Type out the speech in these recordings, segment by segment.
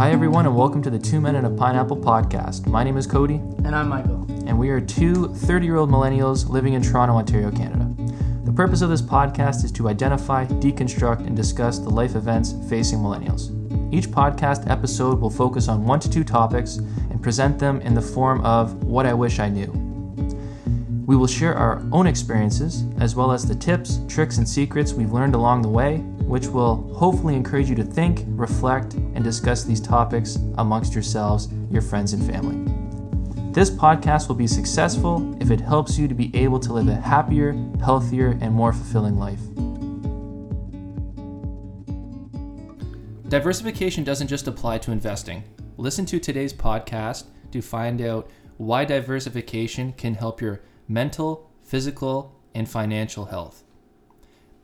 Hi, everyone, and welcome to the Two Men and a Pineapple podcast. My name is Cody, And I'm Michael. and we are two 30 year old millennials living in Toronto, Ontario, Canada. The purpose of this podcast is to identify, deconstruct, and discuss the life events facing millennials. Each podcast episode will focus on one to two topics and present them in the form of what I wish I knew. We will share our own experiences, as well as the tips, tricks, and secrets we've learned along the way, which will hopefully encourage you to think, reflect, and discuss these topics amongst yourselves, your friends, and family. This podcast will be successful if it helps you to be able to live a happier, healthier, and more fulfilling life. Diversification doesn't just apply to investing. Listen to today's podcast to find out why diversification can help your mental, physical, and financial health.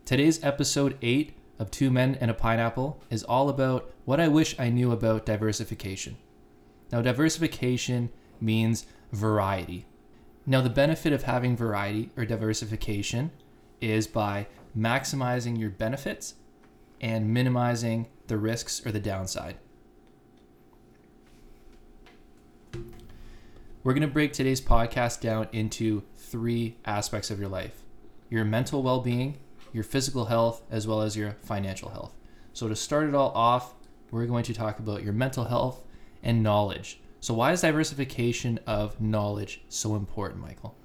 Today's episode 8 of Two Men and a Pineapple is all about what I wish I knew about diversification. Now, diversification means variety. Now, the benefit of having variety or diversification is by maximizing your benefits and minimizing the risks or the downside. We're going to break today's podcast down into three aspects of your life your mental well being, your physical health, as well as your financial health. So, to start it all off, we're going to talk about your mental health and knowledge. So, why is diversification of knowledge so important, Michael?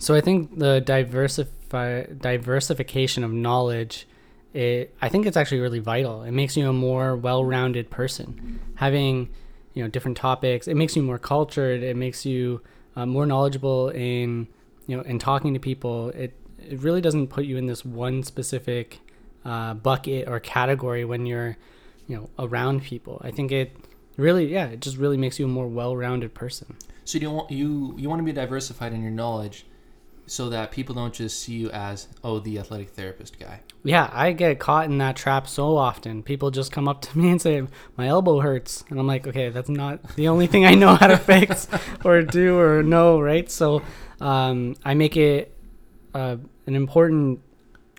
So I think the diversify diversification of knowledge, it I think it's actually really vital. It makes you a more well-rounded person. Having you know different topics, it makes you more cultured. It makes you uh, more knowledgeable in you know in talking to people. It it really doesn't put you in this one specific uh, bucket or category when you're you know around people. I think it really yeah it just really makes you a more well-rounded person. So you want you you want to be diversified in your knowledge, so that people don't just see you as oh the athletic therapist guy. Yeah, I get caught in that trap so often. People just come up to me and say, My elbow hurts. And I'm like, Okay, that's not the only thing I know how to fix or do or know, right? So um, I make it uh, an important.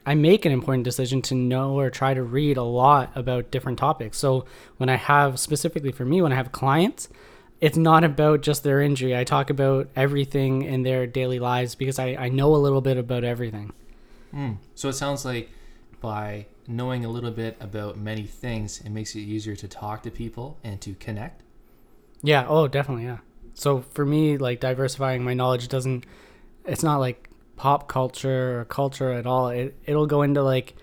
I make an important decision to know or try to read a lot about different topics. So when I have specifically for me, when I have clients, it's not about just their injury. I talk about everything in their daily lives because I, I know a little bit about everything. Mm. So it sounds like by knowing a little bit about many things, it makes it easier to talk to people and to connect. Yeah. Oh, definitely. Yeah. So for me, like diversifying my knowledge doesn't. It's not like pop culture or culture at all. It it'll go into like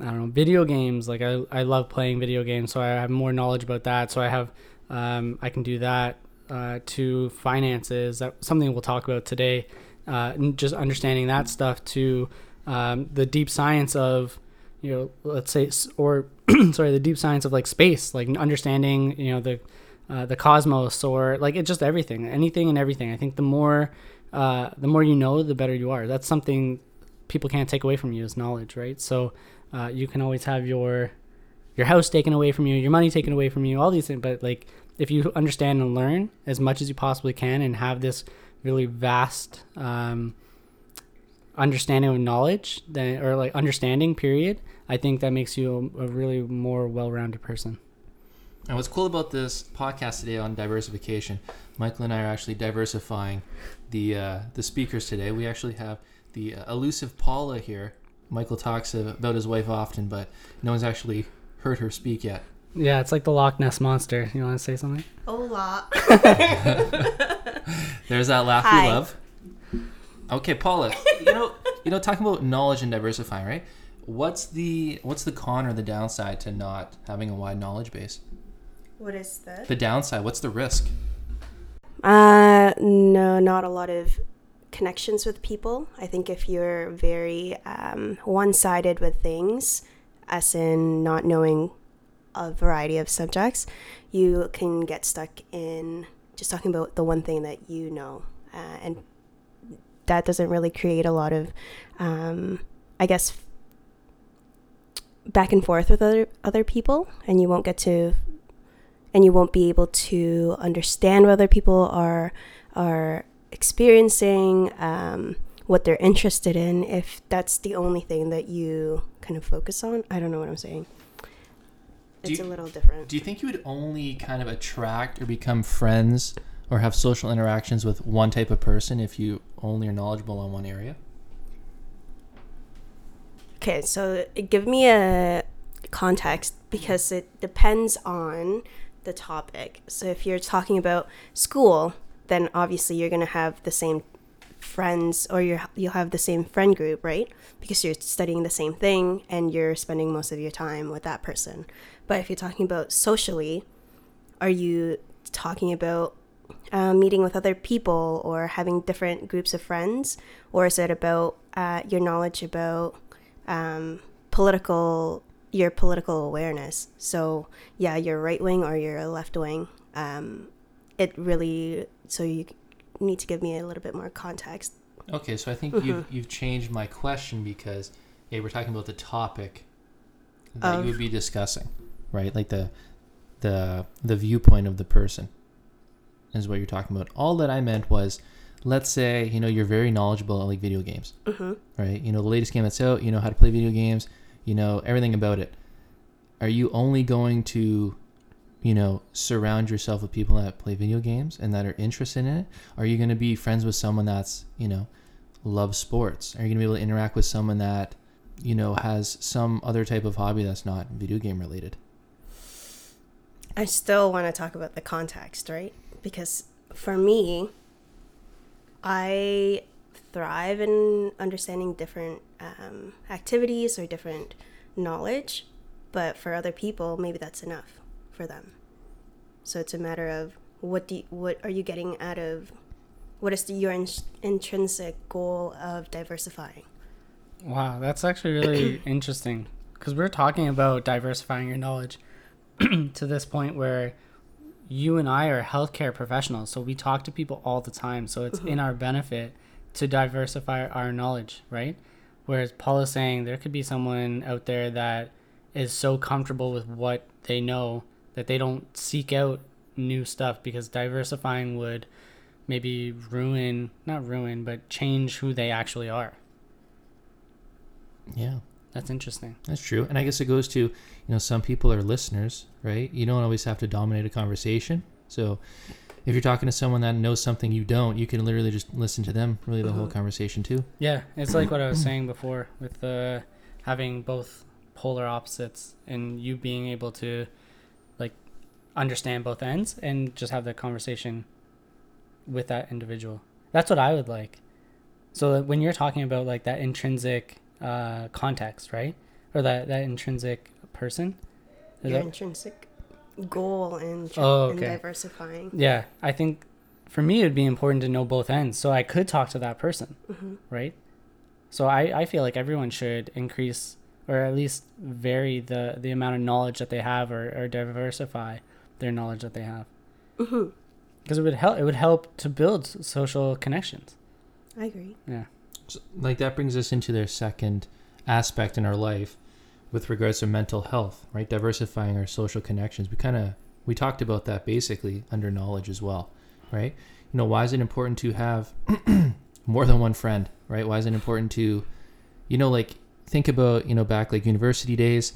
I don't know video games. Like I I love playing video games, so I have more knowledge about that. So I have um I can do that uh, to finances. That something we'll talk about today. Uh, just understanding that stuff to um, the deep science of you know let's say or sorry the deep science of like space like understanding you know the uh, the cosmos or like it just everything anything and everything i think the more uh, the more you know the better you are. That's something people can't take away from you is knowledge right? So uh, you can always have your your house taken away from you your money taken away from you all these things. But like if you understand and learn as much as you possibly can and have this really vast um, understanding of knowledge then or like understanding period i think that makes you a, a really more well-rounded person. And what's cool about this podcast today on diversification, Michael and I are actually diversifying the uh, the speakers today. We actually have the uh, elusive Paula here. Michael talks about his wife often, but no one's actually heard her speak yet. yeah it's like the loch ness monster you want to say something Hola. There's that laugh Hi. we love. Okay, Paula. You know, you know, talking about knowledge and diversifying, right? What's the what's the con or the downside to not having a wide knowledge base? What is that? The downside. What's the risk? Uh, no, not a lot of connections with people. I think if you're very um, one sided with things, as in not knowing a variety of subjects, you can get stuck in just talking about the one thing that you know. Uh, and that doesn't really create a lot of, um, I guess, back and forth with other other people, and you won't get to and you won't be able to understand what other people are are experiencing, um, what they're interested in, if that's the only thing that you kind of focus on. I don't know what I'm saying. Do it's you- a little different. Do you think you would only kind of attract or become friends or have social interactions with one type of person if you only are knowledgeable on one area? Okay, so give me a context because it depends on the topic. So if you're talking about school, then obviously you're going to have the same friends or you're, you'll have the same friend group, right? Because you're studying the same thing and you're spending most of your time with that person. But if you're talking about socially, are you talking about uh, meeting with other people or having different groups of friends? Or is it about uh, your knowledge about um, political your political awareness. So yeah, you're right wing or you're left wing. Um, it really so you need to give me a little bit more context. Okay, so I think you've, you've changed my question because hey, we're talking about the topic that Of- you would be discussing, right? Like the the the viewpoint of the person is what you're talking about. All that I meant was, let's say you know you're very knowledgeable on like video games, hmm right? You know the latest game that's out. You know how to play video games. You know everything about it. Are you only going to, you know, surround yourself with people that play video games and that are interested in it? Are you going to be friends with someone that's, you know, loves sports? Are you going to be able to interact with someone that, you know, has some other type of hobby that's not video game related? I still want to talk about the context, right? Because for me, I thrive in understanding different um, activities or different knowledge, but for other people, maybe that's enough for them. So it's a matter of what do you, what are you getting out of what is the, your in- intrinsic goal of diversifying? Wow, that's actually really interesting because we're talking about diversifying your knowledge to this point where you and I are healthcare professionals, so we talk to people all the time. So it's in our benefit to diversify our knowledge, right? Whereas Paul is saying there could be someone out there that is so comfortable with what they know that they don't seek out new stuff because diversifying would maybe ruin, not ruin, but change who they actually are. Yeah. That's interesting. That's true. And I guess it goes to, you know, some people are listeners, right? You don't always have to dominate a conversation. So if you're talking to someone that knows something you don't, you can literally just listen to them, really the whole conversation too. Yeah, it's like what I was saying before with uh, having both polar opposites and you being able to like understand both ends and just have the conversation with that individual. That's what I would like. So that when you're talking about like that intrinsic uh, context, right, or that that intrinsic person, is Your that- intrinsic goal in, tr- Oh, in diversifying. Yeah, I think for me it'd be important to know both ends so I could talk to that person, hmm right? So I, I feel like everyone should increase or at least vary the, the amount of knowledge that they have or, or diversify their knowledge that they have because it would help it would help to build social connections. I agree. Yeah. So, like that brings us into their second aspect in our life with regards to mental health, right? Diversifying our social connections. We kind of we talked about that basically under knowledge as well, right? You know, why is it important to have more than one friend, right? Why is it important to you know like think about, you know, back like university days,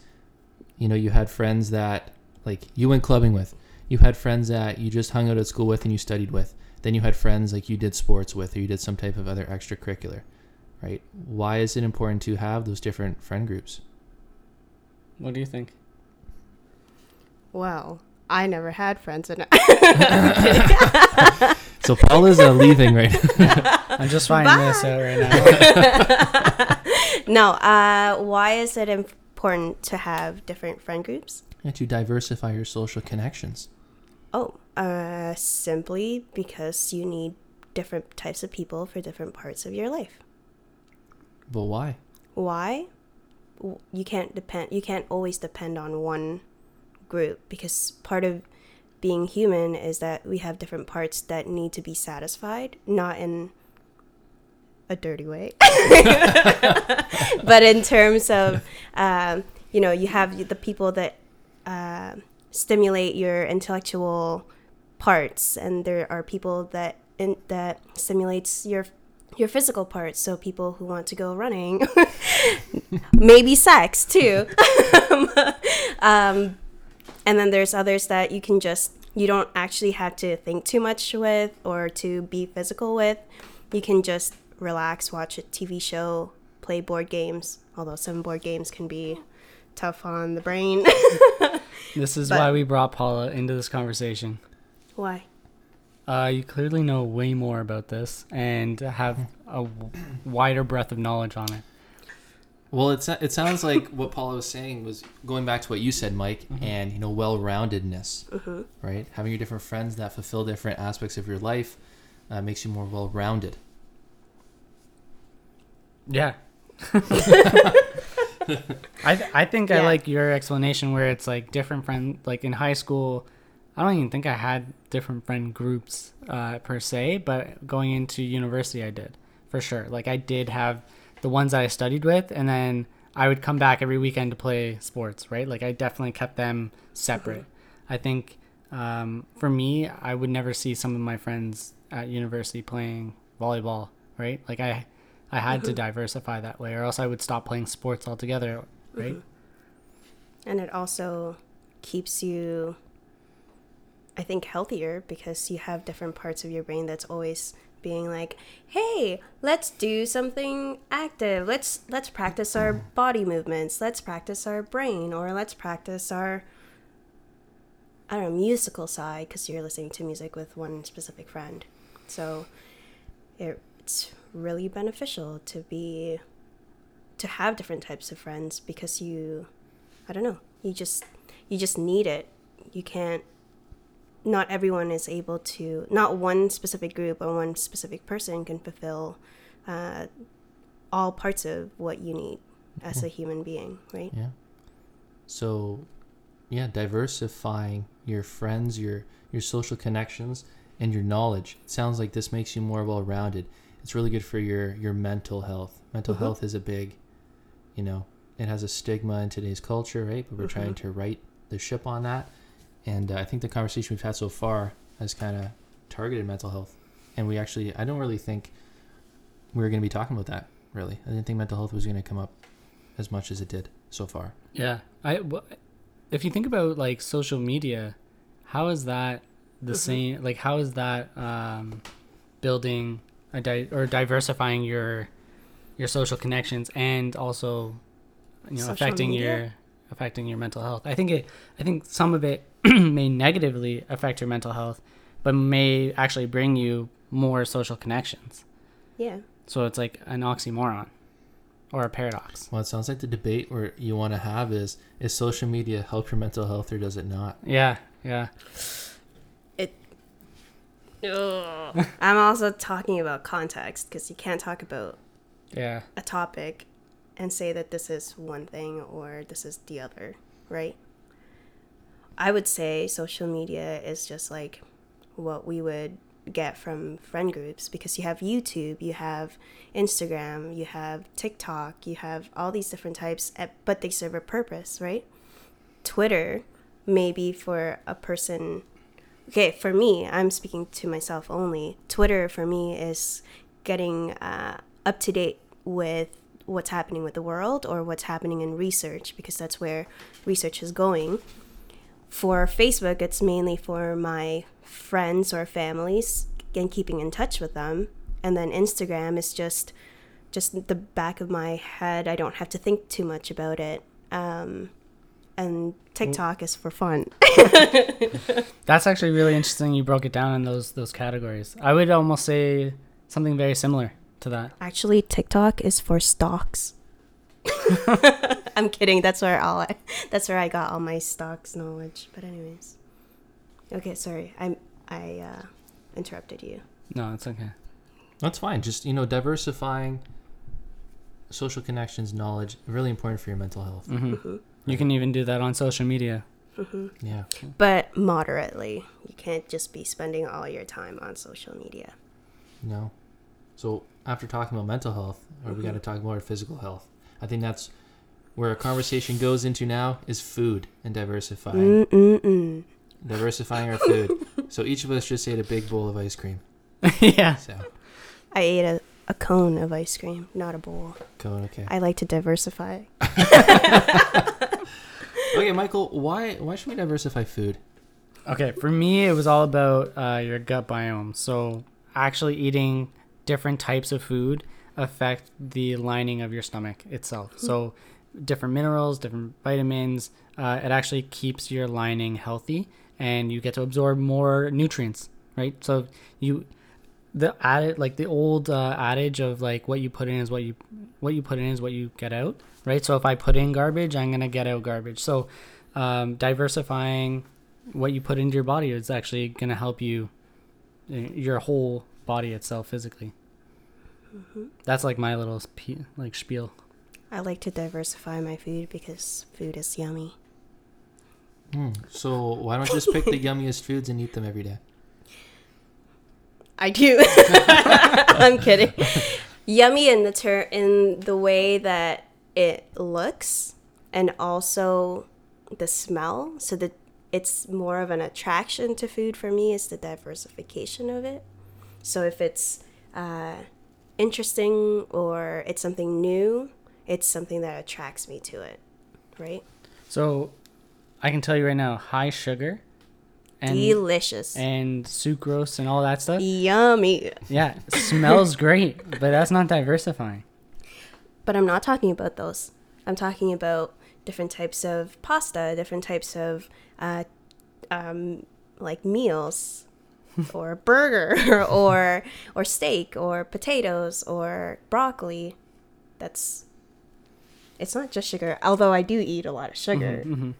you know, you had friends that like you went clubbing with. You had friends that you just hung out at school with and you studied with. Then you had friends like you did sports with or you did some type of other extracurricular right? Why is it important to have those different friend groups? What do you think? Well, I never had friends in So Paul is uh, leaving right now. I'm just finding this out right now. no, uh, why is it important to have different friend groups? and to diversify your social connections. Oh, uh, simply because you need different types of people for different parts of your life. But why? Why? You can't depend. You can't always depend on one group because part of being human is that we have different parts that need to be satisfied, not in a dirty way, but in terms of, um, you know, you have the people that uh, stimulate your intellectual parts, and there are people that in, that stimulates your your physical parts. So people who want to go running, maybe sex too. um, and then there's others that you can just you don't actually have to think too much with or to be physical with. You can just relax, watch a TV show, play board games. Although some board games can be tough on the brain. This is But- why we brought Paula into this conversation. Why? Uh, you clearly know way more about this and have a w- wider breadth of knowledge on it. Well, it's it sounds like what Paula was saying was going back to what you said, Mike, and you know, well-roundedness, right? Having your different friends that fulfill different aspects of your life uh, makes you more well-rounded. Yeah. I th- I think I like your explanation where it's like different friend like in high school. I don't even think I had different friend groups uh, per se, but going into university I did for sure. Like I did have the ones that I studied with, and then I would come back every weekend to play sports. Right, like I definitely kept them separate. I think um, for me, I would never see some of my friends at university playing volleyball. Right, like I I had to diversify that way, or else I would stop playing sports altogether. Right. And it also keeps you, I think, healthier because you have different parts of your brain that's always being like, "Hey, let's do something active. Let's let's practice our mm-hmm. body movements. Let's practice our brain, or let's practice our." I don't know, musical side because you're listening to music with one specific friend. So it, it's really beneficial to be to have different types of friends because you I don't know, you just you just need it. You can't not everyone is able to not one specific group or one specific person can fulfill uh, all parts of what you need as a human being, right? Yeah. So, yeah, diversifying your friends, your your social connections, and your knowledge. It sounds like this makes you more well-rounded. It's really good for your your mental health. Mental Mhm. health is a big, you know, it has a stigma in today's culture, right? But we're trying to right the ship on that. And uh, I think the conversation we've had so far has kind of targeted mental health. And we actually, I don't really think we were going to be talking about that. Really, I didn't think mental health was going to come up as much as it did so far. Yeah. I wh- if you think about like social media, how is that the same? Like, how is that um, building a di- or diversifying your your social connections and also you know Social affecting media? your affecting your mental health? I think it. I think some of it may negatively affect your mental health, but may actually bring you more social connections. Yeah. So it's like an oxymoron or a paradox. Well, it sounds like the debate where you want to have is is social media help your mental health or does it not? Yeah. Yeah. It I'm also talking about context because you can't talk about Yeah. a topic and say that this is one thing or this is the other, right? I would say social media is just like what we would get from friend groups because you have YouTube, you have Instagram, you have TikTok, you have all these different types, eh, but they serve a purpose, right? Twitter, maybe for a person. Okay, for me, I'm speaking to myself only. Twitter for me is getting uh, up to date with what's happening with the world or what's happening in research because that's where research is going. For Facebook, it's mainly for my friends or families and keeping in touch with them. And then Instagram is just just the back of my head. I don't have to think too much about it. Um, and TikTok is for fun. That's actually really interesting. You broke it down in those those categories. I would almost say something very similar to that. Actually, TikTok is for stocks. I'm kidding. That's where all I, that's where I got all my stocks knowledge. But anyways, okay. Sorry, I I uh, interrupted you. No, it's okay. That's fine. Just you know, diversifying social connections, knowledge, really important for your mental health. hmm You can even do that on social media. Yeah. But moderately. You can't just be spending all your time on social media. No. So after talking about mental health, or we got to talk more about physical health. I think that's where our conversation goes into now is food and diversifying, Mm-mm-mm. diversifying our food. so each of us just ate a big bowl of ice cream. yeah. So I ate a, a cone of ice cream, not a bowl. go okay. I like to diversify. Okay, Michael, why why should we diversify food? Okay, for me, it was all about uh, your gut biome. So, actually eating different types of food affect the lining of your stomach itself. So, different minerals, different vitamins, uh, it actually keeps your lining healthy, and you get to absorb more nutrients, right? So, you the added like the old uh, adage of like what you put in is what you what you put in is what you get out, right? So, if I put in garbage, I'm gonna get out garbage. So, um, diversifying what you put into your body is actually to help you uh, your whole body itself physically that's like my little like spiel I like to diversify my food because food is yummy. Hmm. So why don't you just pick the yummiest foods and eat them every day? I do. I'm kidding. Yummy in the ter- in the way that it looks and also the smell. So that it's more of an attraction to food for me is the diversification of it. So if it's uh, interesting or it's something new, it's something that attracts me to it, right? so i can tell you right now high sugar and Delicious. and sucrose and all that stuff Yummy. yeah smells great but that's not diversifying But I'm not talking about those. I'm talking about different types of pasta, different types of uh, um, like meals, or burger, or or steak, or potatoes, or broccoli. That's. It's not just sugar, although I do eat a lot of sugar. Mm-hmm,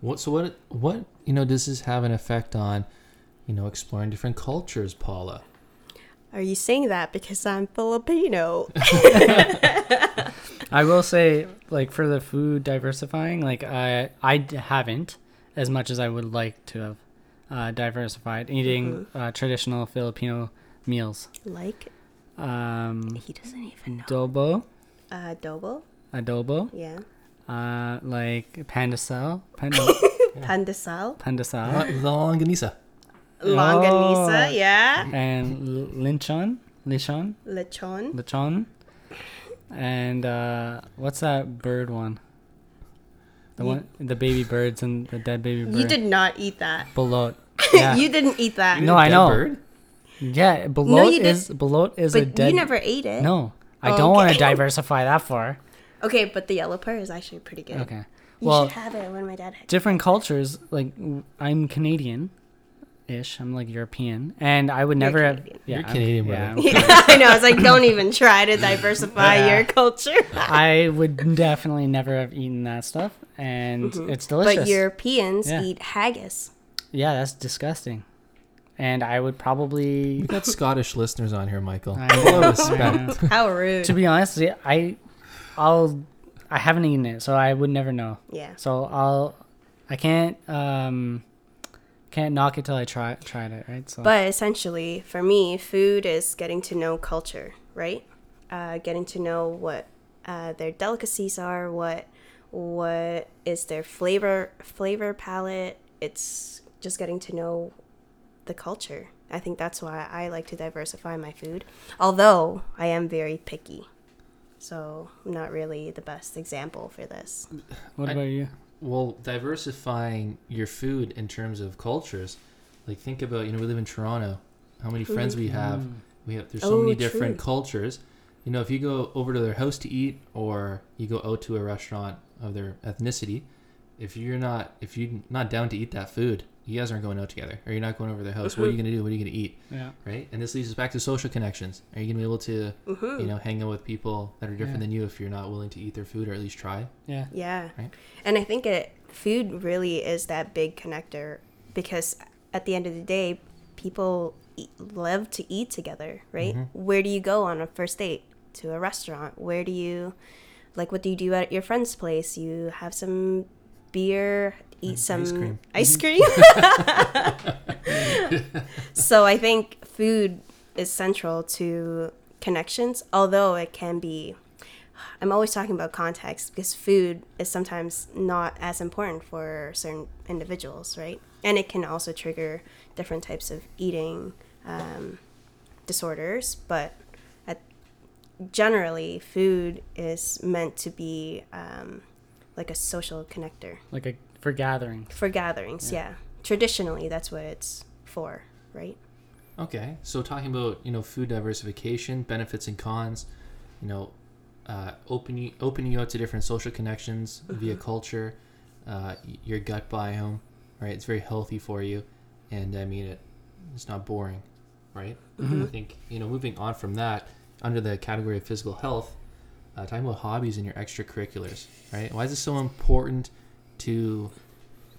What so what what you know does this have an effect on, you know, exploring different cultures, Paula? Are you saying that because I'm Filipino? I will say, like for the food diversifying, like I I haven't as much as I would like to have uh, diversified eating uh, traditional Filipino meals. like Um, he doesn't even know. adobo, Uh, adobo, adobo, yeah. uh, like pandesal, pand- Pandesal, pandesal, The longanisa. longanisa, Oh. yeah. and l- linchon, linchon, Lechon. lechon, and uh, what's that bird one? The one, the baby birds and the dead baby bird. You did not eat that. Balut. Yeah. you didn't eat that. No, I know. bird? Yeah, below you is below is a but dead. you never ate it. No, I Oh, don't want to diversify that far. Okay, but the yellow part is actually pretty good. Okay. You Well, should have it when my dad had. different cultures. Like I'm Canadian, ish. I'm like European, and I would You're never have. Yeah, You're I'm- Canadian, yeah, brother. I'm Yeah, I know. I was like, don't even try to diversify Yeah. your culture. I would definitely never have eaten that stuff, and mm-hmm. it's delicious. But Europeans Yeah. eat haggis. yeah, that's disgusting. And I would probably, We've got Scottish listeners on here, Michael. I Full know, I respect. know. How rude. to be honest, I, I'll, I haven't eaten it, so I would never know. yeah. So I'll, I can't, um, can't knock it till I try tried it, right? So But essentially, for me, food is getting to know culture, right? Uh, getting to know what uh, their delicacies are, what what is their flavor flavor palette. It's just getting to know the culture. I think that's why I like to diversify my food. Although I am very picky, so I'm not really the best example for this. what I- about you? Well, diversifying your food in terms of cultures, like think about you know we live in Toronto. How many friends we have? Mm. We have there's so Oh, many different true. cultures. You know, if you go over to their house to eat, or you go out to a restaurant of their ethnicity, if you're not if you're not down to eat that food, you guys aren't going out together, or you're not going over to their house. What are you gonna do? What are you gonna eat? Yeah. Right? And this leads us back to social connections. Are you gonna be able to hmm you know hang out with people that are different Yeah. than you if you're not willing to eat their food or at least try? Yeah. Yeah. Right. And I think it food really is that big connector because at the end of the day, people eat, love to eat together, right? Mhm. Where do you go on a first date? To a restaurant. Where do you like what do you do at your friend's place? You have some beer, eat And some ice cream. ice cream. so I think food is central to connections, although it can be I'm always talking about context because food is sometimes not as important for certain individuals, right? And it can also trigger different types of eating um, disorders. But at, generally, food is meant to be um, like a social connector Like a for gathering. for gatherings. Yeah. Traditionally, that's what it's for, right? Okay, so talking about you know food diversification, benefits and cons, you know, uh, opening opening you up to different social connections via culture, uh, your gut biome, right? It's very healthy for you, and I mean it, it's not boring, right? I think you know moving on from that under the category of physical health, uh, talking about hobbies and your extracurriculars, right? Why is this so important to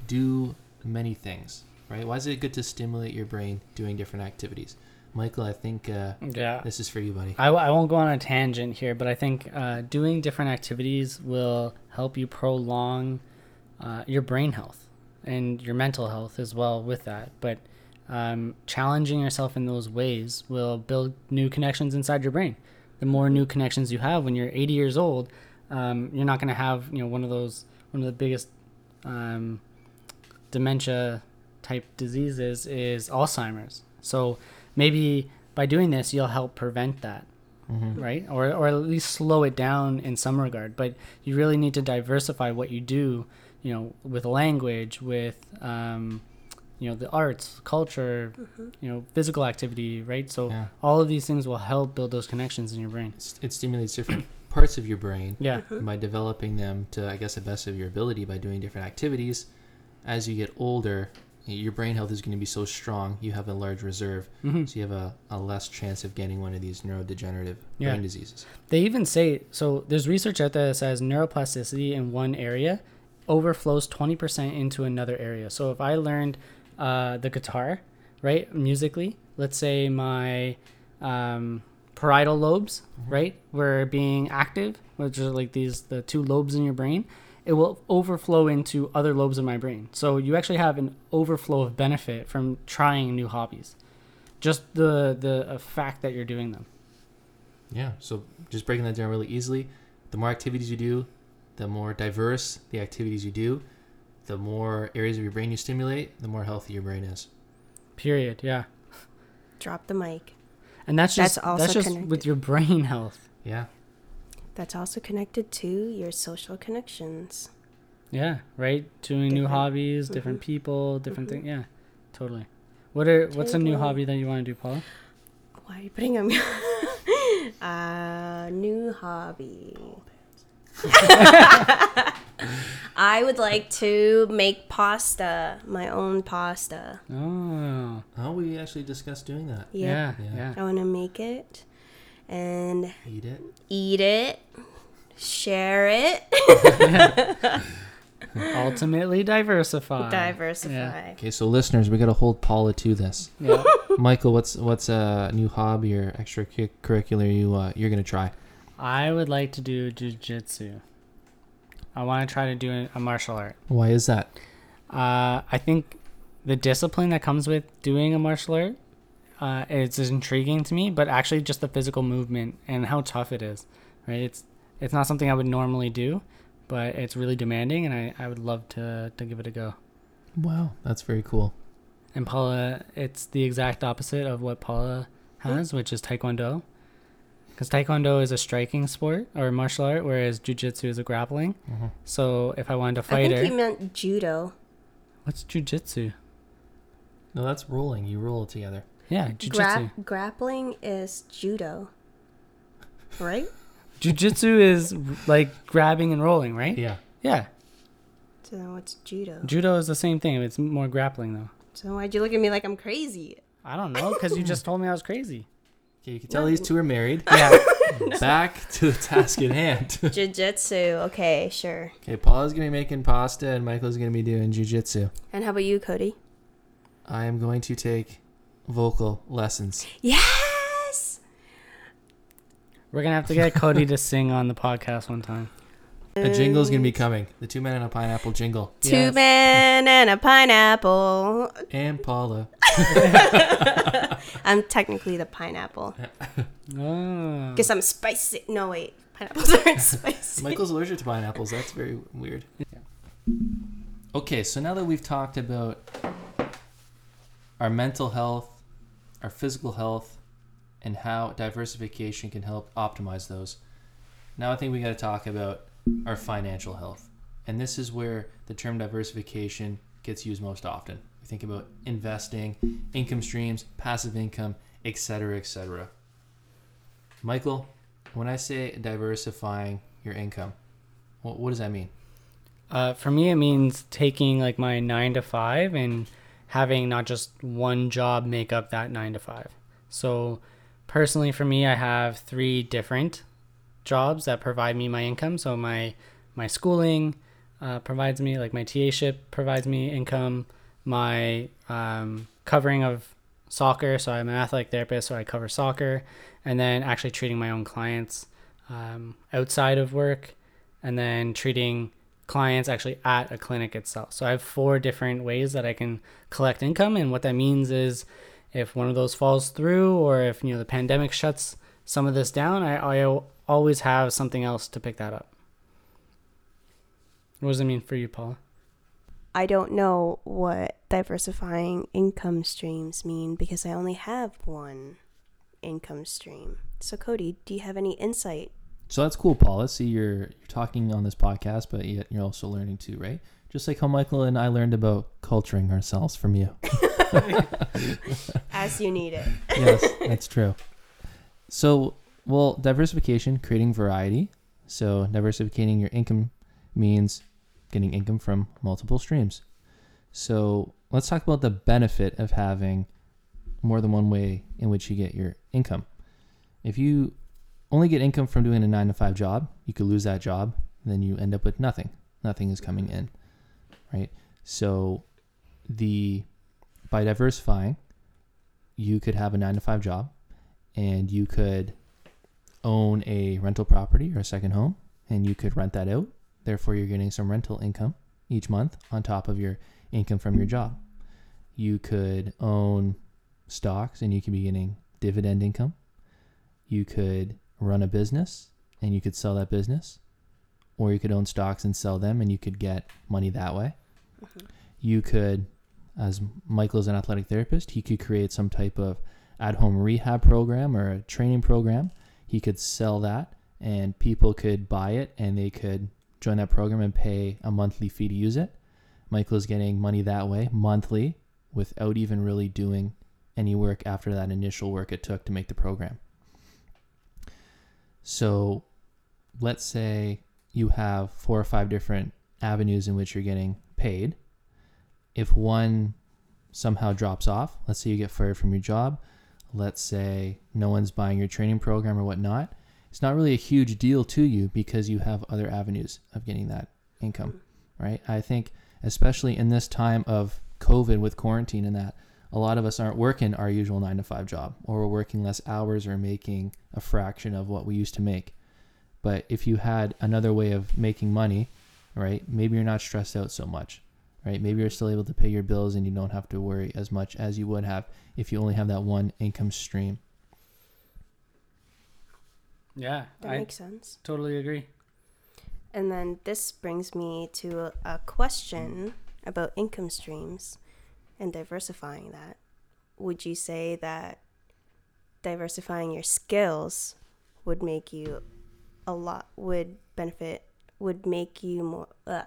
do many things, right? Why is it good to stimulate your brain doing different activities? Michael, I think uh, Yeah. this is for you, buddy. I, I won't go on a tangent here, but I think uh, doing different activities will help you prolong uh, your brain health and your mental health as well with that. But um, challenging yourself in those ways will build new connections inside your brain. The more new connections you have when you're 80 years old, um, you're not going to have you know one of those one of the biggest um, dementia type diseases is Alzheimer's. So maybe by doing this, you'll help prevent that, Mhm. right? Or, or at least slow it down in some regard. But you really need to diversify what you do, you know, with language, with, um, you know, the arts, culture, you know, physical activity, right? So Yeah. all of these things will help build those connections in your brain. It stimulates different parts of your brain Yeah. and by developing them to, I guess, the best of your ability by doing different activities. As you get older, your brain health is going to be so strong, you have a large reserve, hmm so you have a, a less chance of getting one of these neurodegenerative Yeah. brain diseases. They even say so. There's research out there that says neuroplasticity in one area overflows 20% into another area. So if I learned uh, the guitar, right, musically, let's say my um, parietal lobes, right, were being active, which are like these the two lobes in your brain, it will overflow into other lobes in my brain. So you actually have an overflow of benefit from trying new hobbies. Just the the uh, fact that you're doing them. Yeah, so just breaking that down really easily, the more activities you do, the more diverse the activities you do, the more areas of your brain you stimulate, the more healthy your brain is. Period. Yeah. Drop the mic. And that's just That's that's, just connected. with your brain health. Yeah. That's also connected to your social connections. Yeah, right. Doing new hobbies, different mhm. people, different Mhm. things. Yeah, totally. What are what's a new hobby that you want to do, Paula? Why are you putting on me? uh, new hobby. I would like to make pasta, my own pasta. Oh, Oh, we actually discussed doing that. yeah, Yeah. yeah. I want to make it and Eat it. eat it, share it, Ultimately diversify. diversify. Okay, so listeners, we got to hold Paula to this. Yeah. Michael, what's what's a new hobby or extracurricular you uh, you're gonna try? I would like to do jujitsu. I want to try to do a- martial art. Why is that? Uh, I think the discipline that comes with doing a martial art uh, is intriguing to me, but actually just the physical movement and how tough it is. Right? It's it's not something I would normally do, but it's really demanding, and I, I would love to to give it a go. Wow, that's very cool. And Paula, it's the exact opposite of what Paula has, which is Taekwondo. Because Taekwondo is a striking sport or martial art, whereas Jiu-Jitsu is a grappling. Mhm. So if I wanted to fight I fight think her, you meant judo. what's Jiu-Jitsu? No, that's rolling. You roll together. Yeah, Jiu-Jitsu. Gra- grappling is judo, right? Jiu-Jitsu is like grabbing and rolling, right? Yeah. Yeah. So then what's judo? Judo is the same thing. It's more grappling though. So why'd you look at me like I'm crazy? I don't know because you just told me I was crazy. Okay, you can tell these two are married. Yeah. Back to the task at hand. Jiu-jitsu. Okay, sure. okay, Paula's gonna be making pasta and Michael's gonna be doing jujitsu. And how about you, Cody? I am going to take vocal lessons. Yes. We're gonna have to get Cody to sing on the podcast one time. A jingle's gonna be coming. The two men and a pineapple jingle. Two Yes. men and a pineapple. And Paula. I'm technically the pineapple. Oh. Guess I'm spicy. No, wait. Pineapples aren't spicy. Michael's allergic to pineapples. That's very weird. Okay, so now that we've talked about our mental health, our physical health, and how diversification can help optimize those, now I think we got to talk about our financial health And this is where the term diversification gets used most often. We think about investing, income streams, passive income, etc., etc. Michael, when I say diversifying your income, what, what does that mean? Uh, for me, it means taking like my nine to five and having not just one job make up that nine to five. So, personally, for me, I have three different jobs that provide me my income. So my my schooling uh, provides me like my TA ship provides me income. My um, covering of soccer, so I'm an athletic therapist, so I cover soccer, and then actually treating my own clients um, outside of work, and then treating clients actually at a clinic itself. So I have four different ways that I can collect income, and what that means is if one of those falls through, or if you know the pandemic shuts some of this down, I, I always have something else to pick that up. What does it mean for you, Paula? I don't know what diversifying income streams mean because I only have one income stream. So Cody, do you have any insight? So that's cool, Paula. See, you're you're talking on this podcast, but yet you're also learning too, right? Just like how Michael and I learned about culturing ourselves from you. As you need it. yes, that's true. So well, diversification, creating variety. So, diversifying your income means getting income from multiple streams. So, let's talk about the benefit of having more than one way in which you get your income. If you only get income from doing a nine to five job, you could lose that job, and then you end up with nothing. Nothing is coming in, right? So, the by diversifying, you could have a nine to five job, and you could own a rental property or a second home and you could rent that out. Therefore, you're getting some rental income each month on top of your income from your job. You could own stocks and you could be getting dividend income. You could run a business and you could sell that business. Or you could own stocks and sell them and you could get money that way. Mm-hmm. You could, as Michael is an athletic therapist, he could create some type of at home rehab program or a training program he could sell that and people could buy it and they could join that program and pay a monthly fee to use it. Michael is getting money that way monthly without even really doing any work after that initial work it took to make the program. So let's say you have four or five different avenues in which you're getting paid. If one somehow drops off, let's say you get fired from your job, let's say no one's buying your training program or whatnot, it's not really a huge deal to you because you have other avenues of getting that income, right? I think, especially in this time of COVID with quarantine and that, a lot of us aren't working our usual nine to five job or we're working less hours or making a fraction of what we used to make. But if you had another way of making money, right, maybe you're not stressed out so much right? Maybe you're still able to pay your bills and you don't have to worry as much as you would have if you only have that one income stream. Yeah, that I makes sense. Totally agree. And then this brings me to a, a question about income streams and diversifying that. Would you say that diversifying your skills would make you a lot would benefit would make you more uh,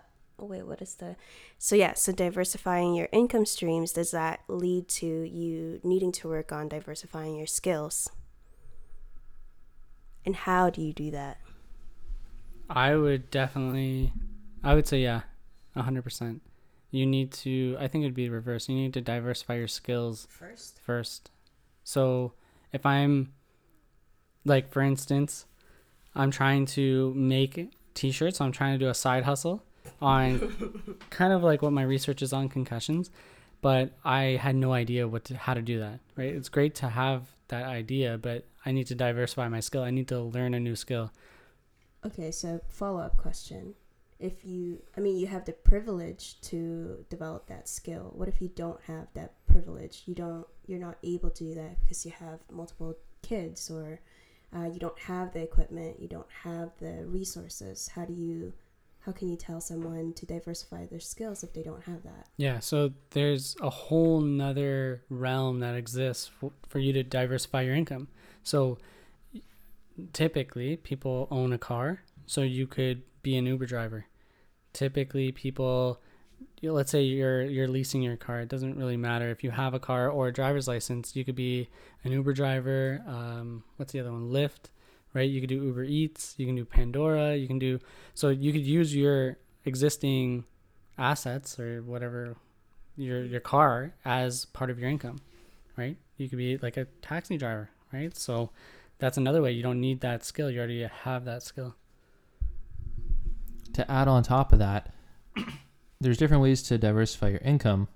wait what is the so yeah so diversifying your income streams does that lead to you needing to work on diversifying your skills? And how do you do that? I would definitely i would say yeah 100% you need to i think it'd be reverse. You need to diversify your skills first? first. So if i'm like for instance i'm trying to make t-shirts so i'm trying to do a side hustle on kind of like what my research is on concussions, but I had no idea what to, how to do that. Right? It's great to have that idea, but I need to diversify my skill. I need to learn a new skill. Okay, so follow up question. If you, I mean, you have the privilege to develop that skill. What if you don't have that privilege? You don't, you're not able to do that because you have multiple kids or uh, you don't have the equipment, you don't have the resources. How do you how can you tell someone to diversify their skills if they don't have that? Yeah, so there's a whole nother realm that exists for, for you to diversify your income. So typically, people own a car, so you could be an Uber driver typically people let's say you're you're leasing your car it doesn't really matter if you have a car or a driver's license you could be an uber driver um, what's the other one lyft right? You could do uber eats you can do pandora you can do so you could use your existing assets or whatever your your car as part of your income right? You could be like a taxi driver right? So that's another way. You don't need that skill. You already have that skill. To add on top of that, there's different ways to diversify your income.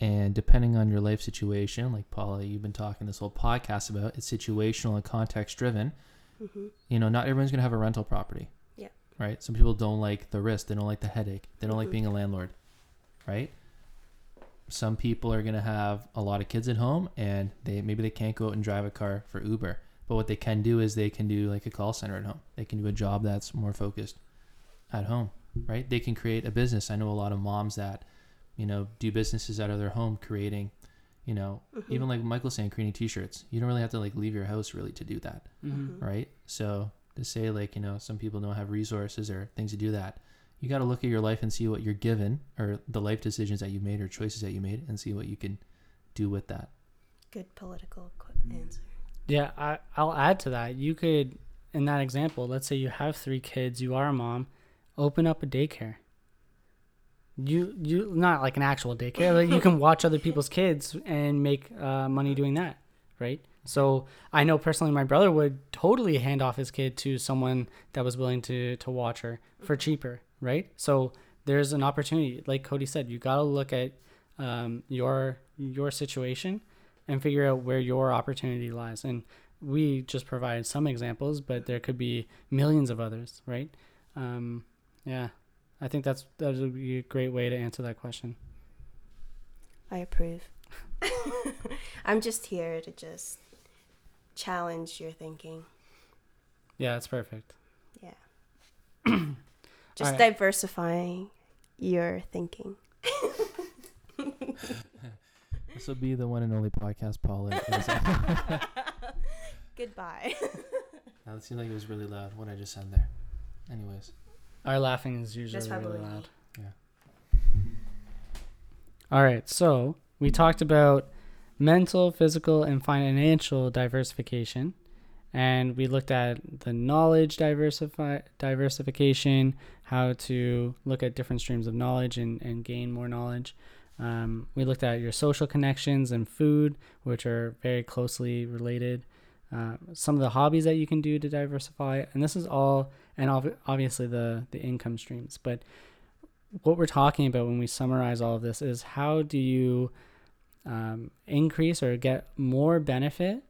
And depending on your life situation, like Paula, you've been talking this whole podcast about, it's situational and context driven. Mm-hmm. You know, not everyone's going to have a rental property. Yeah. Right? Some people don't like the risk, they don't like the headache, they don't like Mhm. being a landlord. Right? Some people are going to have a lot of kids at home and they maybe they can't go out and drive a car for Uber. But what they can do is they can do like a call center at home. They can do a job that's more focused at home, right? They can create a business. I know a lot of moms that, you know, do businesses out of their home, creating, you know, Mhm. even like Michael saying, creating T-shirts. You don't really have to like leave your house really to do that, mm-hmm. Mhm. right? So to say like, you know, some people don't have resources or things to do that. You got to look at your life and see what you're given, or the life decisions that you made, or choices that you made, and see what you can do with that. Good political answer. Yeah, I, I'll add to that. You could, in that example, let's say you have three kids, you are a mom, open up a daycare. You you not like an actual daycare, like you can watch other people's kids and make uh, money doing that, right? So I know personally, my brother would totally hand off his kid to someone that was willing to to watch her for cheaper, right? So there's an opportunity, like Cody said, you got to look at um, your your situation and figure out where your opportunity lies. And we just provided some examples, but there could be millions of others, right? Um, yeah, I think that's that would be a great way to answer that question. I approve. I'm just here to just challenge your thinking. Yeah, that's perfect. Yeah. just Alright. diversifying your thinking. This will be the one and only podcast, Paula. Goodbye. Now, it seemed like it was really loud. What I just said there. Anyways, Our laughing is usually That's really probably me. loud. Yeah. All right, so we talked about mental, physical, and financial diversification, and we looked at the knowledge diversify diversification, how to look at different streams of knowledge and, and gain more knowledge. Um, we looked at your social connections and food, which are very closely related. Uh, some of the hobbies that you can do to diversify, and this is all, and ob- obviously the the income streams. But what we're talking about when we summarize all of this is how do you um, increase or get more benefit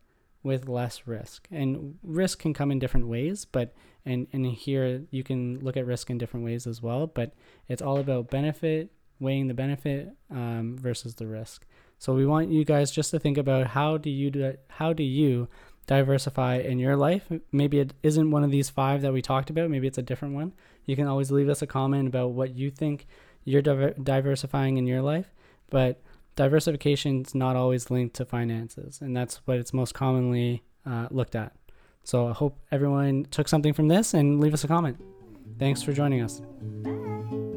with less risk and risk can come in different ways but and and here you can look at risk in different ways as well but it's all about benefit weighing the benefit um, versus the risk so we want you guys just to think about how do you do how do you diversify in your life. Maybe it isn't one of these five that we talked about. Maybe it's a different one. You can always leave us a comment about what you think you're diver- diversifying in your life but diversification is not always linked to finances and that's what it's most commonly uh, looked at. So i hope everyone took something from this and leave us a comment. Thanks for joining us. Bye.